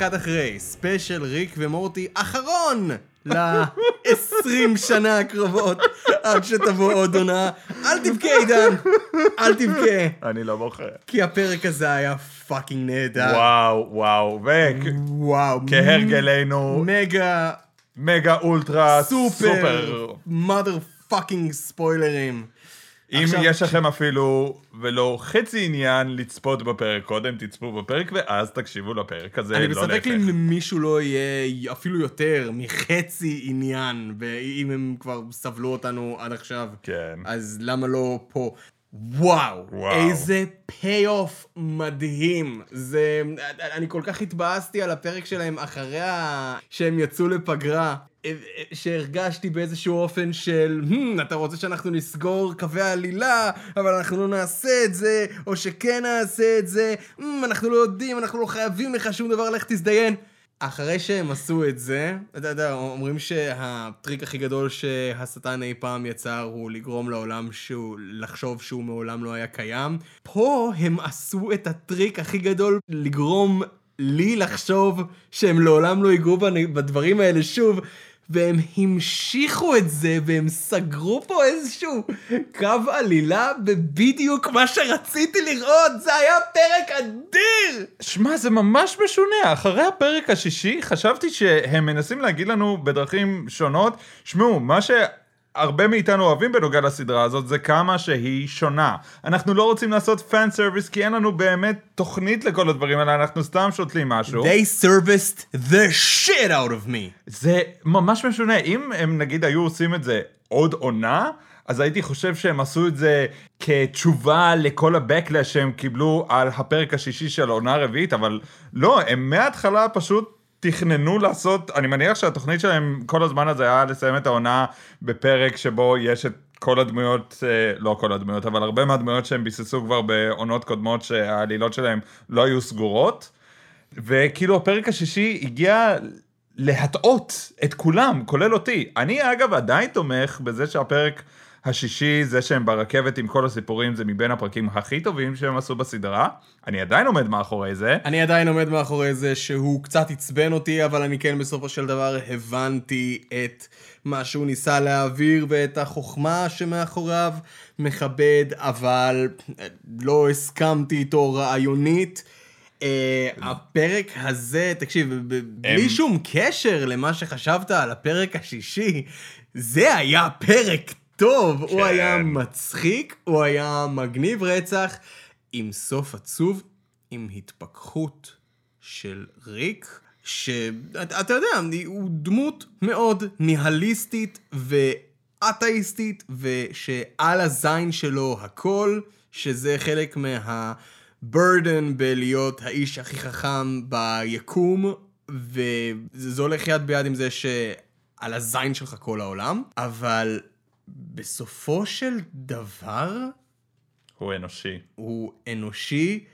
אחד אחרי, ספיישל ריק ומורטי אחרון ל-20 שנה הקרובות, עד שתבוא עוד עונה. אל תבכה עידן, אל תבכה. אני לא בוחר. כי הפרק הזה היה fucking נהדר. וואו, וואו, וואו. וכהרגלנו, מגה מגה אולטרה סופר סופר. mother fucking ספוילרים. אם עכשיו- יש לכם אפילו ולא חצי עניין לצפות בפרק קודם, תצפו בפרק ואז תקשיבו לפרק הזה, ולא להפך. אם למישהו לא יהיה אפילו יותר מחצי עניין, ואם הם כבר סבלו אותנו עד עכשיו, כן. אז למה לא פה? וואו, וואו. איזה פי-אוף מדהים. זה... אני כל כך התבאסתי על הפרק שלהם אחרי ה... שהם יצאו לפגרה. שהרגשתי באיזשהו אופן של, hmm, אתה רוצה שאנחנו נסגור קווי עלילה, אבל אנחנו לא נעשה את זה, או שכן נעשה את זה, hmm, אנחנו לא יודעים, אנחנו לא חייבים לך שום דבר, לך תזדיין. אחרי שהם עשו את זה, אתה יודע, אומרים שהטריק הכי גדול שהשטן אי פעם יצר הוא לגרום לעולם שהוא, לחשוב שהוא מעולם לא היה קיים. פה הם עשו את הטריק הכי גדול לגרום לי לחשוב שהם לעולם לא ייגעו בדברים האלה שוב. והם המשיכו את זה, והם סגרו פה איזשהו קו עלילה בבדיוק מה שרציתי לראות, זה היה פרק אדיר! שמע, זה ממש משונה. אחרי הפרק השישי, חשבתי שהם מנסים להגיד לנו בדרכים שונות, שמעו, מה שהרבה מאיתנו אוהבים בנוגע לסדרה הזאת, זה כמה שהיא שונה. אנחנו לא רוצים לעשות פן סרוויס, כי אין לנו באמת תוכנית לכל הדברים האלה, אנחנו סתם שותלים משהו. They serviced the shit out of me. זה ממש משונה. אם הם נגיד היו עושים את זה עוד עונה, אז הייתי חושב שהם עשו את זה כתשובה לכל ה-Backlash שהם קיבלו על הפרק השישי של העונה הרביעית, אבל לא, הם מההתחלה פשוט תכננו לעשות, אני מניח שהתוכנית שלהם כל הזמן הזה היה לסיים את העונה בפרק שבו יש את כל הדמויות, אה, לא כל הדמויות, אבל הרבה מהדמויות שהם ביססו כבר בעונות קודמות שהעלילות שלהם לא היו סגורות. וכאילו הפרק השישי הגיע להטעות את כולם, כולל אותי. אני אגב עדיין תומך בזה שהפרק השישי, זה שהם ברכבת עם כל הסיפורים, זה מבין הפרקים הכי טובים שהם עשו בסדרה. אני עדיין עומד מאחורי זה. אני עדיין עומד מאחורי זה שהוא קצת עצבן אותי, אבל אני כן בסופו של דבר הבנתי את מה שהוא ניסה להעביר ואת החוכמה שמאחוריו. מכבד, אבל אה, לא הסכמתי איתו רעיונית. Uh, הפרק הזה, תקשיב, בלי שום קשר למה שחשבת על הפרק השישי, זה היה פרק טוב, הוא כן. היה מצחיק, הוא היה מגניב רצח, עם סוף עצוב, עם התפכחות של ריק, שאתה יודע, הוא דמות מאוד ניהליסטית ואתאיסטית, ושעל הזין שלו הכל, שזה חלק מה... burden בלהיות האיש הכי חכם ביקום, וזה הולך יד ביד עם זה שעל הזין שלך כל העולם, אבל בסופו של דבר הוא אנושי. הוא אנושי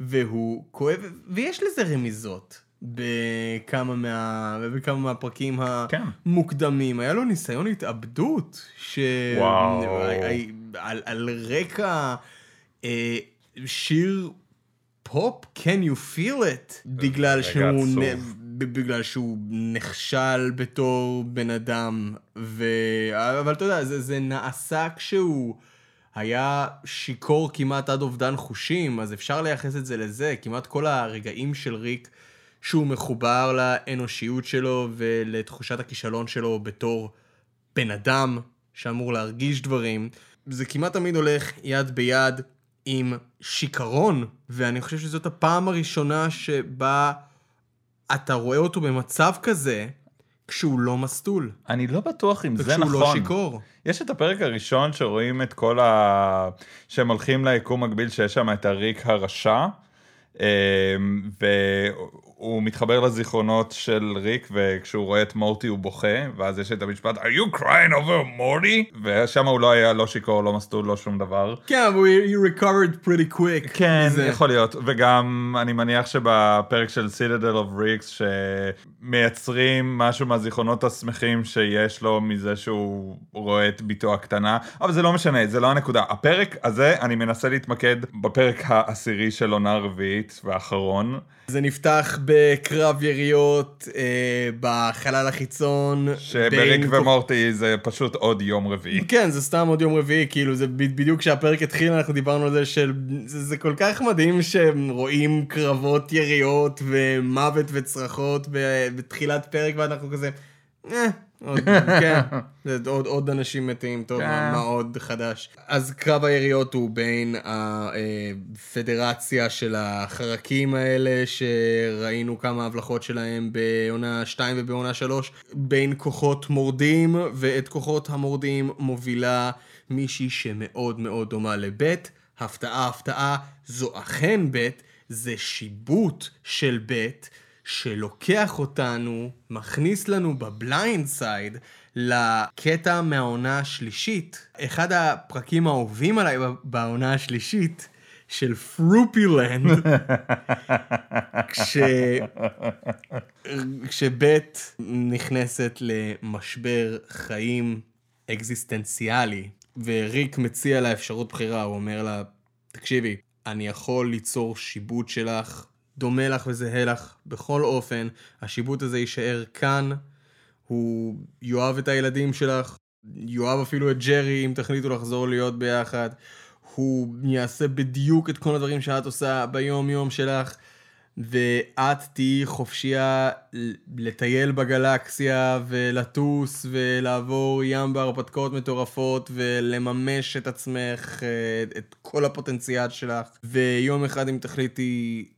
והוא כואב, ויש לזה רמיזות. בכמה, מה, בכמה מהפרקים כן. המוקדמים. היה לו ניסיון התאבדות, ש... וואו. על, על רקע אה, שיר פופ, can you feel it, בגלל רגע שהוא, עצוב. בגלל שהוא נכשל בתור בן אדם, ו... אבל אתה יודע, זה, זה נעשה כשהוא היה שיכור כמעט עד אובדן חושים, אז אפשר לייחס את זה לזה, כמעט כל הרגעים של ריק, שהוא מחובר לאנושיות שלו ולתחושת הכישלון שלו בתור בן אדם שאמור להרגיש דברים, זה כמעט תמיד הולך יד ביד עם שיכרון, ואני חושב שזאת הפעם הראשונה שבה אתה רואה אותו במצב כזה, כשהוא לא מסטול. אני לא בטוח אם זה וכשהוא נכון. לא שיכור. יש את הפרק הראשון שרואים את כל ה... שהם הולכים ליקום מקביל שיש שם את הריק הרשע, אמ, והוא מתחבר לזיכרונות של ריק, וכשהוא רואה את מורטי הוא בוכה, ואז יש את המשפט, are you crying over מורטי? ושם הוא לא היה לא שיכור, לא מסטול, לא שום דבר. כן, אבל he recovered pretty quick. כן, מזה. יכול להיות, וגם אני מניח שבפרק של סידדל אוף ריקס, שמייצרים משהו מהזיכרונות השמחים שיש לו מזה שהוא רואה את בתו הקטנה, אבל זה לא משנה, זה לא הנקודה. הפרק הזה, אני מנסה להתמקד בפרק העשירי של עונה רביעית והאחרון. זה נפתח בקרב יריות אה, בחלל החיצון. שבריק בין- ומורטי זה פשוט עוד יום רביעי. כן, זה סתם עוד יום רביעי, כאילו זה בדיוק כשהפרק התחיל אנחנו דיברנו על זה של... זה, זה כל כך מדהים שהם רואים קרבות יריות ומוות וצרחות בתחילת פרק ואנחנו כזה... אה, עוד, כן, עוד, עוד אנשים מתים, טוב, כן. מה, מה עוד חדש? אז קרב היריות הוא בין הפדרציה של החרקים האלה, שראינו כמה הבלחות שלהם בעונה 2 ובעונה 3, בין כוחות מורדים, ואת כוחות המורדים מובילה מישהי שמאוד מאוד דומה לבית. הפתעה, הפתעה, זו אכן בית, זה שיבוט של בית. שלוקח אותנו, מכניס לנו ב blind side לקטע מהעונה השלישית. אחד הפרקים האהובים עליי בעונה השלישית של Froopyland, כש... כשבית נכנסת למשבר חיים אקזיסטנציאלי, וריק מציע לה אפשרות בחירה, הוא אומר לה, תקשיבי, אני יכול ליצור שיבוט שלך, דומה לך וזהה לך. בכל אופן, השיבוט הזה יישאר כאן, הוא יאהב את הילדים שלך, יאהב אפילו את ג'רי אם תחליטו לחזור להיות ביחד, הוא יעשה בדיוק את כל הדברים שאת עושה ביום יום שלך, ואת תהיי חופשייה לטייל בגלקסיה ולטוס ולעבור ים בהרפתקאות מטורפות ולממש את עצמך, אה, את כל הפוטנציאל שלך. ויום אחד אם תחליטי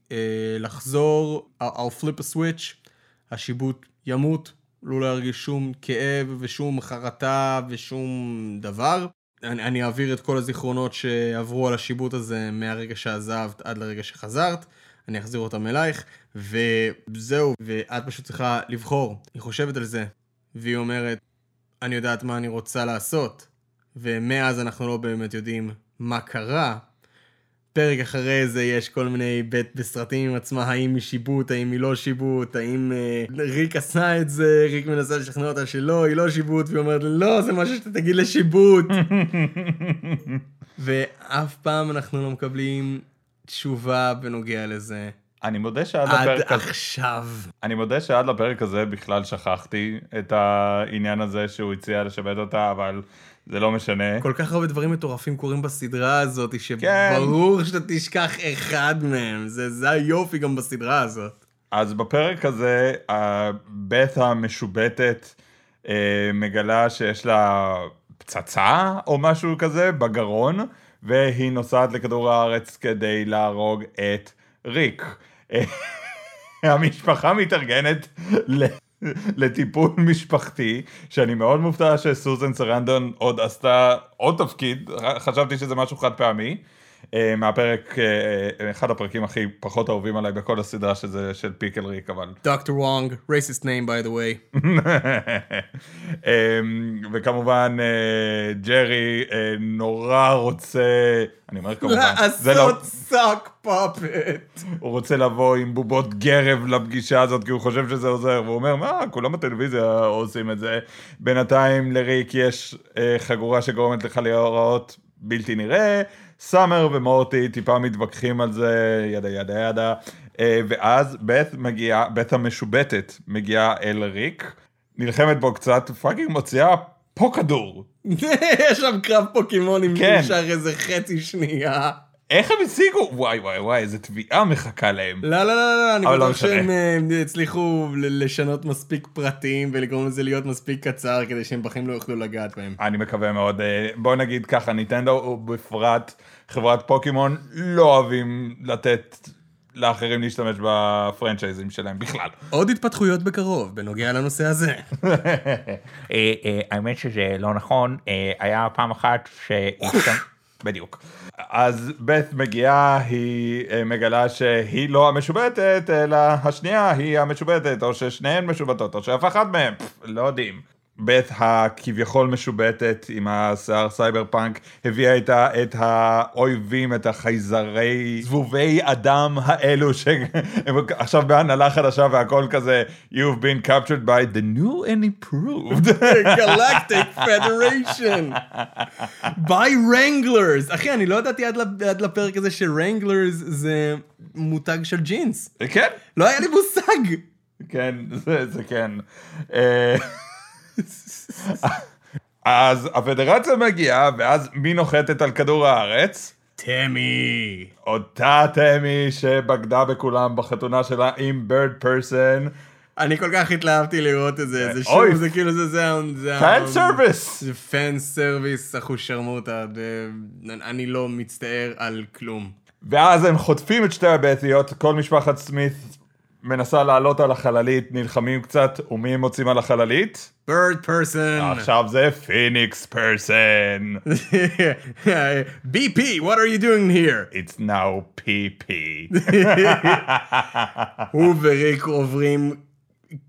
לחזור, I'll I'll flip a switch, השיבוט ימות, לא להרגיש שום כאב ושום חרטה ושום דבר. אני, אני אעביר את כל הזיכרונות שעברו על השיבוט הזה מהרגע שעזבת עד לרגע שחזרת. אני אחזיר אותם אלייך, וזהו, ואת פשוט צריכה לבחור. היא חושבת על זה, והיא אומרת, אני יודעת מה אני רוצה לעשות, ומאז אנחנו לא באמת יודעים מה קרה. פרק אחרי זה יש כל מיני בית בסרטים עם עצמה, האם היא שיבוט, האם היא לא שיבוט, האם אה, ריק עשה את זה, ריק מנסה לשכנע אותה שלא, היא לא שיבוט, והיא אומרת, לא, זה משהו שאתה תגיד לשיבוט. ואף פעם אנחנו לא מקבלים תשובה בנוגע לזה. אני מודה שעד עד לפרק הזה, עכשיו. אני מודה שעד לפרק הזה בכלל שכחתי את העניין הזה שהוא הציע לשבת אותה, אבל זה לא משנה. כל כך הרבה דברים מטורפים קורים בסדרה הזאת, כן. שברור שאתה תשכח אחד מהם. זה, זה היופי גם בסדרה הזאת. אז בפרק הזה, הבית המשובטת אה, מגלה שיש לה פצצה או משהו כזה בגרון, והיא נוסעת לכדור הארץ כדי להרוג את ריק. אה, המשפחה מתארגנת. לטיפול משפחתי, שאני מאוד מופתע שסוזן סרנדון עוד עשתה עוד תפקיד, חשבתי שזה משהו חד פעמי. אה, מהפרק, אה, אחד הפרקים הכי פחות אהובים עליי בכל הסדרה שזה של Pickle Rick, אבל... דוקטור וונג, racist name by the way. אמ, וכמובן אה, ג'רי אה, נורא רוצה, אני אומר כמובן, זה לא, לעשות sock puppet. הוא רוצה לבוא עם בובות גרב לפגישה הזאת כי הוא חושב שזה עוזר, והוא אומר מה, כולם בטלוויזיה עושים את זה. בינתיים לריק יש אה, חגורה שגורמת לך להיראות בלתי נראה, סאמר ומורטי טיפה מתווכחים על זה, yada yada yada, אה, ואז בית מגיעה, בית המשובטת מגיעה אל ריק, נלחמת בו קצת, fucking מוציאה פה כדור. יש שם קרב פוקימונים כן. שנשאר איזה חצי שנייה. איך הם השיגו? וואי וואי וואי, איזה תביעה מחכה להם. לא, לא, לא, לא, אני אבל לא בטוח. שהם אה, הצליחו ל- לשנות מספיק פרטים ולגרום לזה להיות מספיק קצר כדי שהם בחיים לא יוכלו לגעת בהם. אני מקווה מאוד. אה, בוא נגיד ככה, ניטנדו ובפרט חברת פוקימון לא אוהבים לתת לאחרים להשתמש בפרנצ'ייזים שלהם בכלל. עוד התפתחויות בקרוב בנוגע לנושא הזה. אה, האמת שזה לא נכון, היה פעם אחת ש... בדיוק. אז בית מגיעה, היא אה, מגלה שהיא לא המשובטת, אלא השנייה היא המשובטת, או ששניהן משובטות, או שאף אחת מהן, לא יודעים. בית הכביכול משובטת עם השיער סייבר פאנק הביאה איתה את האויבים, את החייזרי זבובי אדם האלו שהם עכשיו בהנהלה חדשה והכל כזה You've been captured by the new and improved. Galactic Federation. by Wranglers. אחי, אני לא ידעתי עד, לפרק הזה שרנגלרס זה מותג של ג'ינס. כן, לא היה לי מושג. כן, זה, זה כן. אה, אז הפדרציה מגיעה, ואז מי נוחתת על כדור הארץ? תמי. אותה תמי שבגדה בכולם בחתונה שלה עם בירד פרסון. אני כל כך התלהבתי לראות את זה, זה אוי. שוב, זה כאילו זה זה, זה, fan service! זה fan service אחושרמוטה, ו- אני לא מצטער על כלום. ואז הם חוטפים את שתי הבטיות, כל משפחת סמית מנסה לעלות על החללית, נלחמים קצת, ומי הם מוצאים על החללית? בירד פרסון. עכשיו זה פיניקס פרסון. BP, what are you doing here? It's now PP. הוא וריק עוברים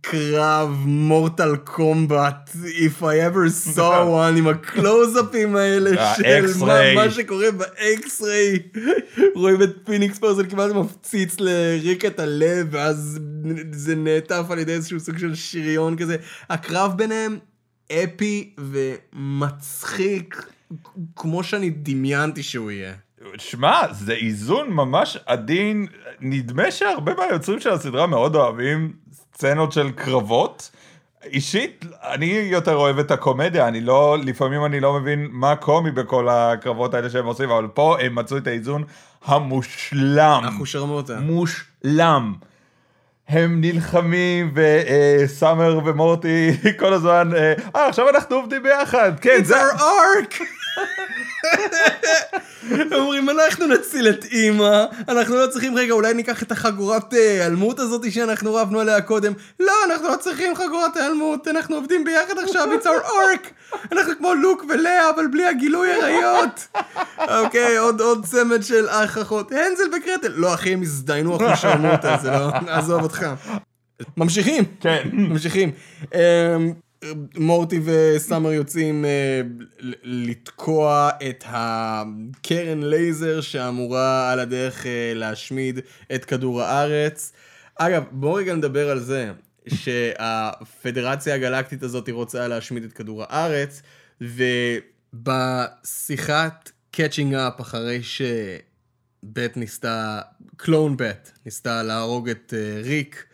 קרב מורטל קומבט, If I ever saw one, עם הקלוזאפים האלה של מה, שקורה ב X-ray. רואים את פיניקס פרסון כמעט מפציץ לריק את הלב, ואז זה נעטף על ידי איזשהו סוג של שריון כזה. הקרב ביניהם אפי ומצחיק, כמו שאני דמיינתי שהוא יהיה. שמע, זה איזון ממש עדין. נדמה שהרבה מהיוצרים של הסדרה מאוד אוהבים סצנות של קרבות. אישית, אני יותר אוהב את הקומדיה, אני לא, לפעמים אני לא מבין מה קומי בכל הקרבות האלה שהם עושים, אבל פה הם מצאו את האיזון המושלם. אחושרמוטה. מושלם. הם נלחמים וסאמר ומורטי כל הזמן, אה, "אה, עכשיו אנחנו עובדים ביחד, כן, It's זה... our arc! אומרים, אנחנו נציל את אימא, אנחנו לא צריכים, רגע, אולי ניקח את החגורת אה, היעלמות הזאת שאנחנו רבנו עליה קודם. לא, אנחנו לא צריכים חגורת היעלמות, אנחנו עובדים ביחד עכשיו, it's our arc! אנחנו כמו לוק ולאה, אבל בלי הגילוי עריות. אוקיי, עוד עוד צמד של אח אחות. הנזל וקרטל. לא, אחי, הם הזדיינו אחושרמוטה, זה לא... עזוב אותך. ממשיכים. כן. ממשיכים. מורטי וסאמר יוצאים ל- לתקוע את הקרן לייזר שאמורה על הדרך אה, להשמיד את כדור הארץ. אגב, בואו רגע נדבר על זה, שהפדרציה הגלקטית הזאת רוצה להשמיד את כדור הארץ, ובשיחת catching up אחרי שבית ניסתה, clone בית, ניסתה להרוג את אה, ריק,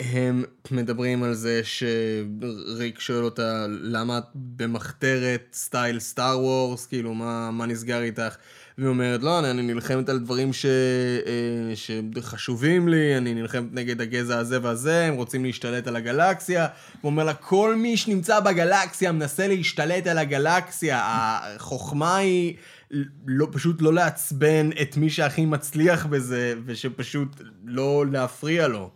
הם מדברים על זה שריק שואל אותה למה את במחתרת סטייל סטאר וורס, כאילו מה, מה נסגר איתך? והיא אומרת לא, אני, אני נלחמת על דברים ש, אה, שחשובים לי, אני נלחמת נגד הגזע הזה והזה, הם רוצים להשתלט על הגלקסיה. הוא אומר לה, כל מי שנמצא בגלקסיה מנסה להשתלט על הגלקסיה, החוכמה היא... לא, פשוט לא לעצבן את מי שהכי מצליח בזה, ושפשוט לא להפריע לו.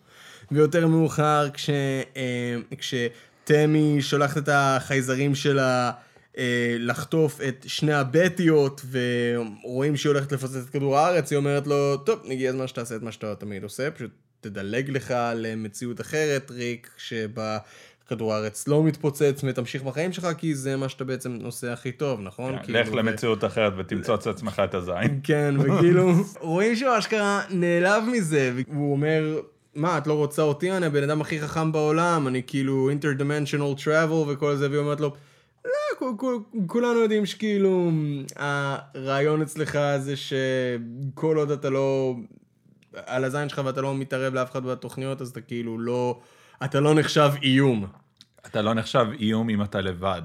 ויותר מאוחר, כש, אה, כשתמי שולחת את החייזרים שלה אה, לחטוף את שני הבטיות, ורואים שהיא הולכת לפוצץ את כדור הארץ, היא אומרת לו, טוב, הגיע הזמן שתעשה את מה שאתה תמיד עושה, פשוט תדלג לך למציאות אחרת, ריק, שבה כדור הארץ לא מתפוצץ, ותמשיך בחיים שלך, כי זה מה שאתה בעצם עושה הכי טוב, נכון? כאילו, לך ו- למציאות אחרת ותמצוץ לעצמך את הזין. כן, וכאילו, רואים שהוא אשכרה נעלב מזה, והוא אומר, מה, את לא רוצה אותי? אני הבן אדם הכי חכם בעולם, אני כאילו interdimensional travel וכל זה, והיא אומרת לו, לא, כולנו יודעים שכאילו, הרעיון אצלך זה שכל עוד אתה לא על הזין שלך ואתה לא מתערב לאף אחד בתוכניות, אז אתה כאילו לא, אתה לא נחשב איום. אתה לא נחשב איום אם אתה לבד.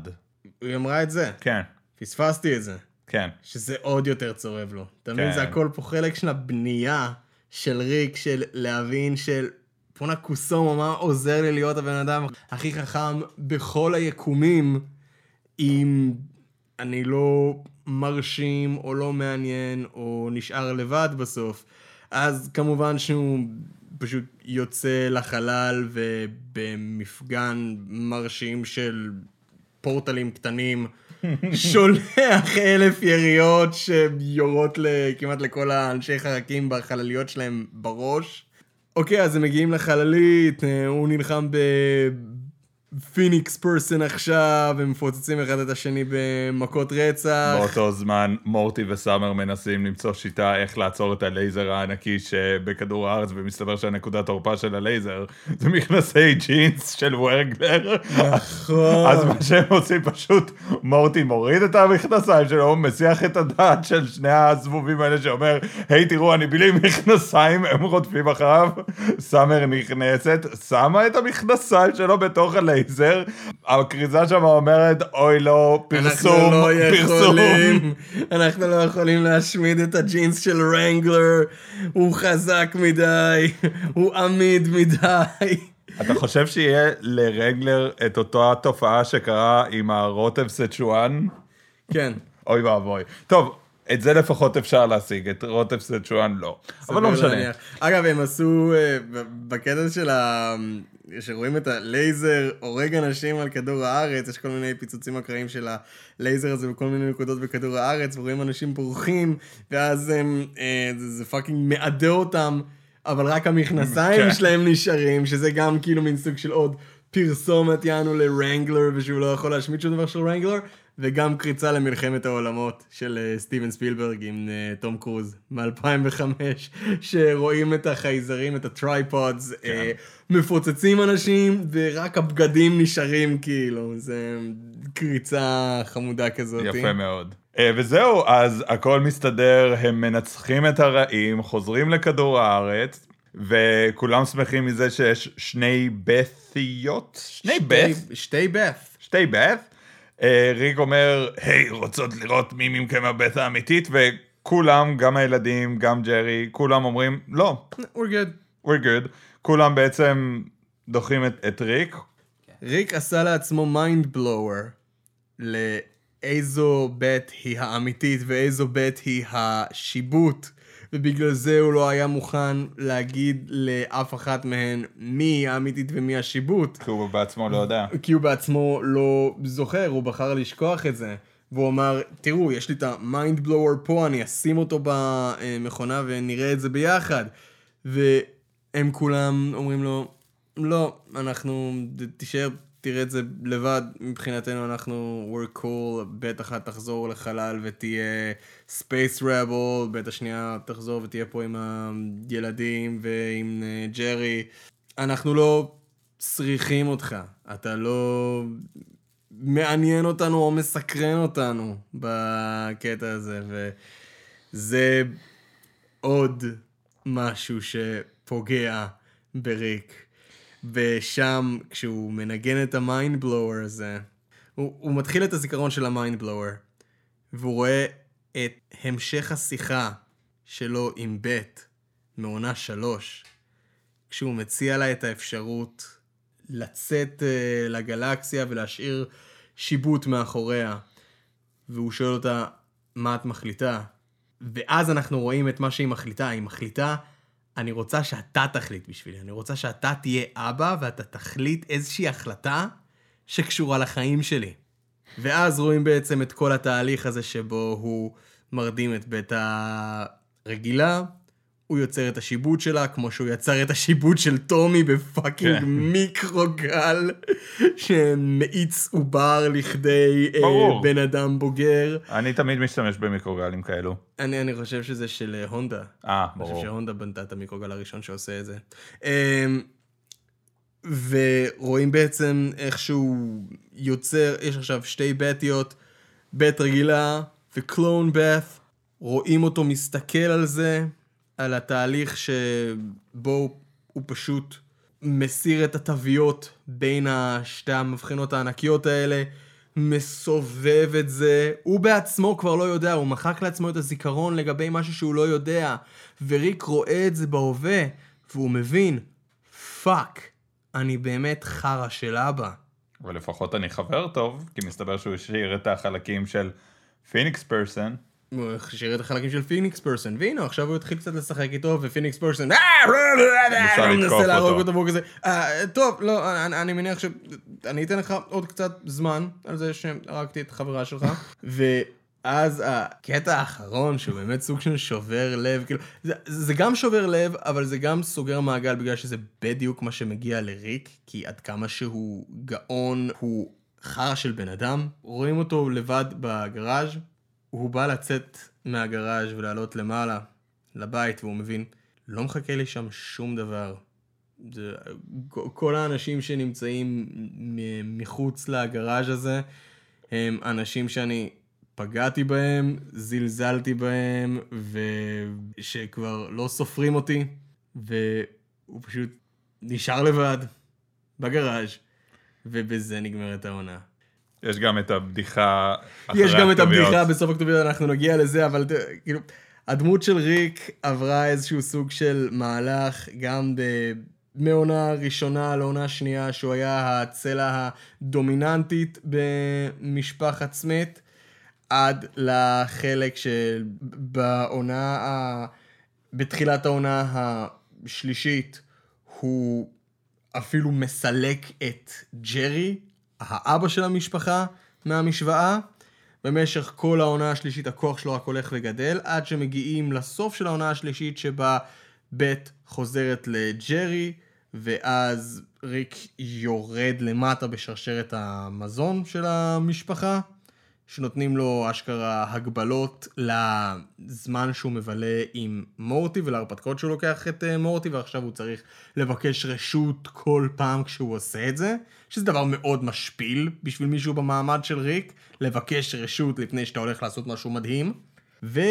היא אמרה את זה, כן, פספסתי את זה. כן. שזה עוד יותר צורב לו. אתה מבין? כן. זה הכל פה חלק של הבנייה של ריק, של להבין של פונה קוסומו, מה עוזר לי להיות הבן אדם הכי חכם בכל היקומים, אם אני לא מרשים או לא מעניין או נשאר לבד בסוף. אז כמובן שהוא פשוט יוצא לחלל ובמפגן מרשים של פורטלים קטנים. שולח אלף יריות שיורות כמעט לכל האנשי חרקים בחלליות שלהם בראש. אוקיי, אז הם מגיעים לחללית, אה, הוא נלחם פיניקס פרסון עכשיו, הם מפוצצים אחד את השני במכות רצח. באותו זמן מורטי וסאמר מנסים למצוא שיטה איך לעצור את הלייזר הענקי שבכדור הארץ, ומסתבר שהנקודת תורפה של הלייזר זה מכנסי ג'ינס של ורגלר. נכון. אז מה שהם עושים פשוט, מורטי מוריד את המכנסיים שלו, מסיח את הדעת של שני הזבובים האלה שאומר, היי תראו אני בלי מכנסיים, הם רודפים אחריו, סאמר נכנסת, שמה את המכנסיים שלו בתוך הלייזר, הכריזה שם אומרת, אוי לא, פרסום, אנחנו לא פרסום. יכולים, אנחנו לא יכולים להשמיד את הג'ינס של רנגלר, הוא חזק מדי, הוא עמיד מדי. אתה חושב שיהיה לרגלר את אותה תופעה שקרה עם הרוטב סצ'ואן? כן. אוי ואבוי. טוב, את זה לפחות אפשר להשיג, את רוטב סצ'ואן לא. אבל לא משנה. להניח. אגב, הם עשו, אה, בקטע של. שרואים את הלייזר הורג אנשים על כדור הארץ, יש כל מיני פיצוצים אקראיים של הלייזר הזה בכל מיני נקודות בכדור הארץ, ורואים אנשים בורחים, ואז הם, אה, זה, זה פאקינג מעדה אותם, אבל רק המכנסיים כן. שלהם נשארים, שזה גם כאילו מין סוג של עוד פרסומת יענו לרנגלר, ושהוא לא יכול להשמיד שום דבר של רנגלר. וגם קריצה למלחמת העולמות של אה, סטיבן ספילברג עם אה, תום קרוז מ-2005, שרואים את החייזרים, את ה tripods, אה, מפוצצים אנשים, ורק הבגדים נשארים כאילו, זה קריצה חמודה כזאת. יפה מאוד. וזהו, אז הכל מסתדר, הם מנצחים את הרעים, חוזרים לכדור הארץ, וכולם שמחים מזה שיש שני בת'יות? שני בת? שתי בת. שתי בת. אה, ריק אומר, היי, רוצות לראות מי מכם הבית האמיתית? וכולם, גם הילדים, גם ג'רי, כולם אומרים, לא, We're good. we're good. כולם בעצם דוחים את, את ריק. ריק עשה לעצמו mind blower לאיזו בית היא האמיתית ואיזו בית היא השיבוט, ובגלל זה הוא לא היה מוכן להגיד לאף אחת מהן מי האמיתית ומי השיבוט, כי הוא בעצמו לא יודע. כי הוא בעצמו לא זוכר, הוא בחר לשכוח את זה. והוא אמר, תראו, יש לי את ה mind blower פה, אני אשים אותו במכונה ונראה את זה ביחד. והם כולם אומרים לו, לא, אנחנו, תישאר, תראה את זה לבד, מבחינתנו אנחנו, we're cool, אחת תחזור לחלל ותהיה space rebel, בית השנייה תחזור ותהיה פה עם הילדים ועם אה, ג'רי. אנחנו לא צריכים אותך, אתה לא מעניין אותנו או מסקרן אותנו בקטע הזה, וזה עוד משהו שפוגע בריק. ושם, כשהוא מנגן את ה mind blower הזה, הוא, הוא מתחיל את הזיכרון של ה mind blower, והוא רואה את המשך השיחה שלו עם בית מעונה שלוש, כשהוא מציע לה את האפשרות לצאת uh, לגלקסיה ולהשאיר שיבוט מאחוריה. והוא שואל אותה, מה את מחליטה? ואז אנחנו רואים את מה שהיא מחליטה. היא מחליטה, אני רוצה שאתה תחליט בשבילי. אני רוצה שאתה תהיה אבא ואתה תחליט איזושהי החלטה שקשורה לחיים שלי. ואז רואים בעצם את כל התהליך הזה שבו הוא מרדים את בית הרגילה, הוא יוצר את השיבוט שלה, כמו שהוא יצר את השיבוט של טומי ב fucking כן. מיקרוגל, שמאיץ עובר לכדי אה, ברור. בן אדם בוגר. אני תמיד משתמש במיקרוגלים כאלו. אני, אני חושב שזה של אה, הונדה. אה, אני חושב ברור. שהונדה בנתה את המיקרוגל הראשון שעושה את זה. אמ, ורואים בעצם איך שהוא יוצר, יש עכשיו שתי בתיות, בית רגילה וקלון בת, רואים אותו מסתכל על זה, על התהליך שבו הוא פשוט מסיר את התוויות בין השתי המבחנות הענקיות האלה, מסובב את זה, הוא בעצמו כבר לא יודע, הוא מחק לעצמו את הזיכרון לגבי משהו שהוא לא יודע, וריק רואה את זה בהווה, והוא מבין, fuck, אני באמת חרא של אבא. אבל לפחות אני חבר טוב, כי מסתבר שהוא השאיר את החלקים של פיניקס פרסון. הוא השאיר את החלקים של פיניקס פרסון, והנה עכשיו הוא התחיל קצת לשחק איתו, ופיניקס מנסה להרוג אותו. והוא כזה, "אה, טוב, לא, אני, אני מניח שאני אתן לך עוד קצת זמן על זה שהרגתי את החברה שלך, אז הקטע האחרון, שהוא באמת סוג של שובר לב, כאילו, זה, זה גם שובר לב, אבל זה גם סוגר מעגל בגלל שזה בדיוק מה שמגיע לריק, כי עד כמה שהוא גאון, הוא חרא של בן אדם. רואים אותו לבד בגראז', הוא בא לצאת מהגראז' ולעלות למעלה, לבית, והוא מבין, לא מחכה לי שם שום דבר. זה, כל האנשים שנמצאים מחוץ לגראז' הזה, הם אנשים שאני פגעתי בהם, זלזלתי בהם, ושכבר לא סופרים אותי, והוא פשוט נשאר לבד בגראז', ובזה נגמרת העונה. יש גם את הבדיחה יש גם את הבדיחה בסוף הכתוביות, אנחנו נגיע לזה, אבל כאילו, הדמות של ריק עברה איזשהו סוג של מהלך, גם ב... מעונה ראשונה לעונה שנייה, שהוא היה הצלע הדומיננטית במשפחת סמית, עד לחלק שבעונה, ה... בתחילת העונה השלישית, הוא אפילו מסלק את ג'רי, האבא של המשפחה, מהמשוואה. במשך כל העונה השלישית הכוח שלו רק הולך וגדל, עד שמגיעים לסוף של העונה השלישית שבה בית חוזרת לג'רי, ואז ריק יורד למטה בשרשרת המזון של המשפחה, שנותנים לו אשכרה הגבלות לזמן שהוא מבלה עם מורטי ולהרפתקאות שהוא לוקח את אה, מורטי, ועכשיו הוא צריך לבקש רשות כל פעם כשהוא עושה את זה, שזה דבר מאוד משפיל בשביל מישהו במעמד של ריק, לבקש רשות לפני שאתה הולך לעשות משהו מדהים. ו...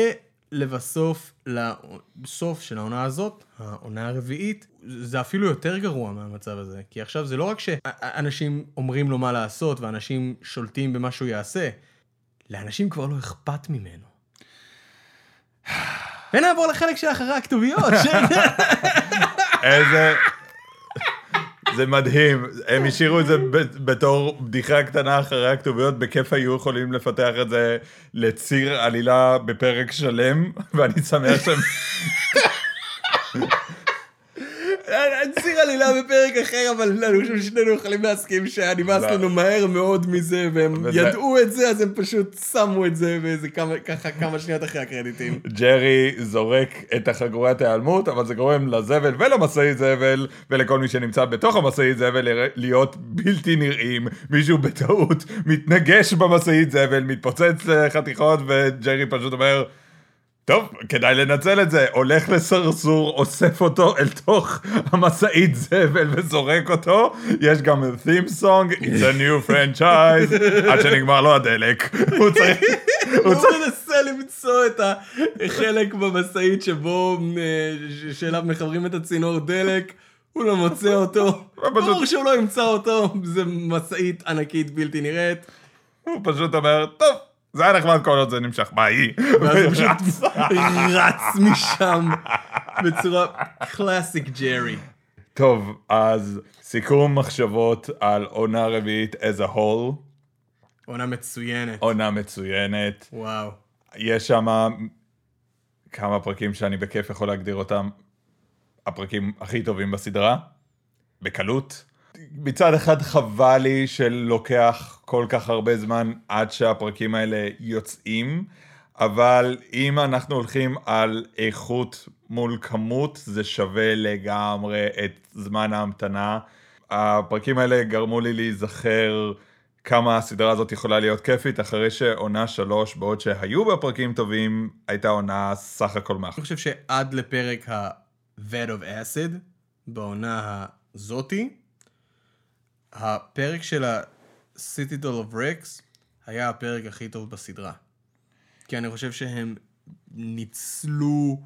לבסוף, לסוף של העונה הזאת, העונה הרביעית, זה אפילו יותר גרוע מהמצב הזה. כי עכשיו זה לא רק שאנשים אומרים לו מה לעשות ואנשים שולטים במה שהוא יעשה, לאנשים כבר לא אכפת ממנו. ונעבור לחלק של אחרי הכתוביות. איזה... זה מדהים, הם השאירו את זה בתור בדיחה קטנה אחרי הכתוביות, בכיף היו יכולים לפתח את זה לציר עלילה בפרק שלם, ואני שמח שהם... ציר עלילה בפרק אחר, אבל אני חושב ששנינו יכולים להסכים שהיה נמאס לא. לנו מהר מאוד מזה, והם ידעו את זה, אז הם פשוט שמו את זה באיזה ככה כמה שניות אחרי הקרדיטים. ג'רי זורק את החגורת ההיעלמות, אבל זה גורם לזבל ולמשאית זבל, ולכל מי שנמצא בתוך המשאית זבל להיות בלתי נראים. מישהו בטעות מתנגש במשאית זבל, מתפוצץ לחתיכות, וג'רי פשוט אומר... טוב, כדאי לנצל את זה. הולך לסרסור, אוסף אותו אל תוך המשאית זבל וזורק אותו. יש גם theme song, it's a new franchise, עד שנגמר לו הדלק. הוא צריך... הוא מנסה למצוא את החלק במשאית שבו, אה, שאליו מחברים את הצינור דלק. הוא לא מוצא אותו, ברור שהוא לא ימצא אותו, זה משאית ענקית בלתי נראית. הוא פשוט אומר, טוב, זה היה נחמד כל עוד זה נמשך, מה היא? ואז הוא פשוט רץ משם בצורה קלאסיק ג'רי. טוב, אז סיכום מחשבות על עונה רביעית as a whole. עונה מצוינת. עונה מצוינת. וואו. יש שם כמה פרקים שאני בכיף יכול להגדיר אותם הפרקים הכי טובים בסדרה, בקלות. מצד אחד חבל לי שלוקח כל כך הרבה זמן עד שהפרקים האלה יוצאים, אבל אם אנחנו הולכים על איכות מול כמות, זה שווה לגמרי את זמן ההמתנה. הפרקים האלה גרמו לי להיזכר כמה הסדרה הזאת יכולה להיות כיפית, אחרי שעונה שלוש, בעוד שהיו בה פרקים טובים, הייתה עונה סך הכל מאחור. אני חושב שעד לפרק ה-Vet of Acid, בעונה הזאתי, הפרק של ה-Citadel of Rex היה הפרק הכי טוב בסדרה. כי אני חושב שהם ניצלו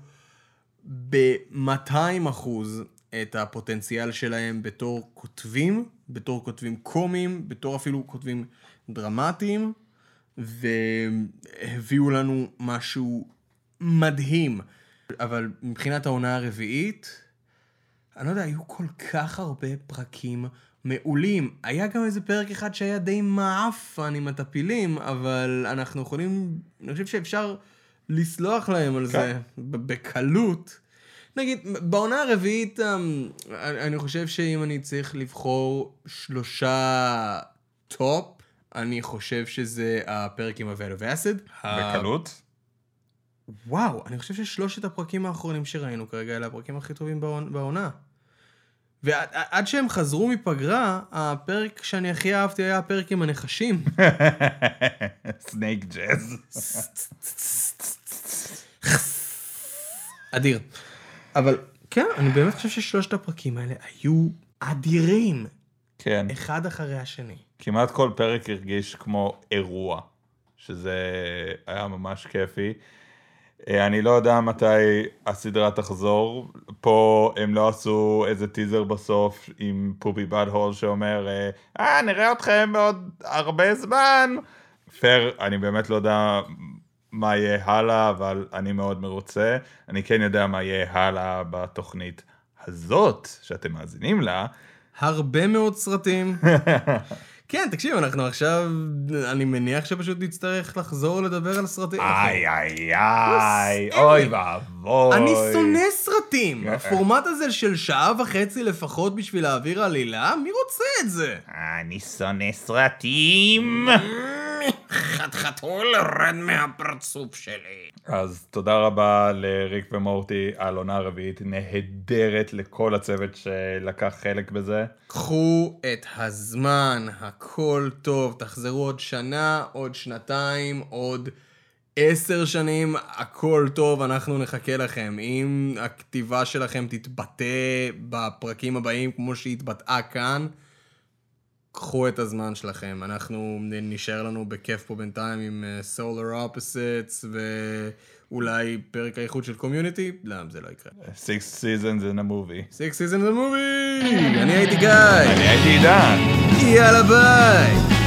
ב-200 אחוז את הפוטנציאל שלהם בתור כותבים, בתור כותבים קומיים, בתור אפילו כותבים דרמטיים, והביאו לנו משהו מדהים. אבל מבחינת העונה הרביעית, אני לא יודע, היו כל כך הרבה פרקים מעולים. היה גם איזה פרק אחד שהיה די מעפן עם הטפילים, אבל אנחנו יכולים, אני חושב שאפשר לסלוח להם על כן. זה בקלות. נגיד, בעונה הרביעית, אמ, אני חושב שאם אני צריך לבחור שלושה top, אני חושב שזה הפרק עם ה Vat of Acid. בקלות. וואו, אני חושב ששלושת הפרקים האחרונים שראינו כרגע אלה הפרקים הכי טובים בעונ- בעונה. ועד שהם חזרו מפגרה, הפרק שאני הכי אהבתי היה הפרק עם הנחשים. Snake Jazz. אדיר. אבל כן, אני באמת חושב ששלושת הפרקים האלה היו אדירים, כן. אחד אחרי השני. כמעט כל פרק הרגיש כמו אירוע, שזה היה ממש כיפי. אה, אני לא יודע מתי הסדרה תחזור, פה הם לא עשו איזה טיזר בסוף עם Poopybutthole שאומר, אה, אה, נראה אתכם בעוד הרבה זמן. פייר, אני באמת לא יודע מה יהיה הלאה, אבל אני מאוד מרוצה. אני כן יודע מה יהיה הלאה בתוכנית הזאת, שאתם מאזינים לה. הרבה מאוד סרטים. כן, תקשיב, אנחנו עכשיו, אני מניח שפשוט נצטרך לחזור לדבר על סרטים. איי איי איי, בסדר. אוי ואבוי. אני שונא סרטים. כן. הפורמט הזה של שעה וחצי לפחות בשביל להעביר עלילה, מי רוצה את זה? אני שונא סרטים. חתחתול, רד מהפרצוף שלי. אז תודה רבה לריק ומורטי על עונה רביעית נהדרת לכל הצוות שלקח חלק בזה. קחו את הזמן, הכל טוב, תחזרו עוד שנה, עוד שנתיים, עוד עשר שנים, הכל טוב, אנחנו נחכה לכם. אם הכתיבה שלכם תתבטא בפרקים הבאים כמו שהתבטאה כאן, קחו את הזמן שלכם. אנחנו נשאר לנו בכיף פה בינתיים עם אה, Solar Opposites ואולי פרק האיחוד של קומיוניטי? לא, זה לא יקרה. Six seasons in a movie. Six Seasons of the Movie! אני הייתי גיא! אני הייתי עידן. יאללה ביי!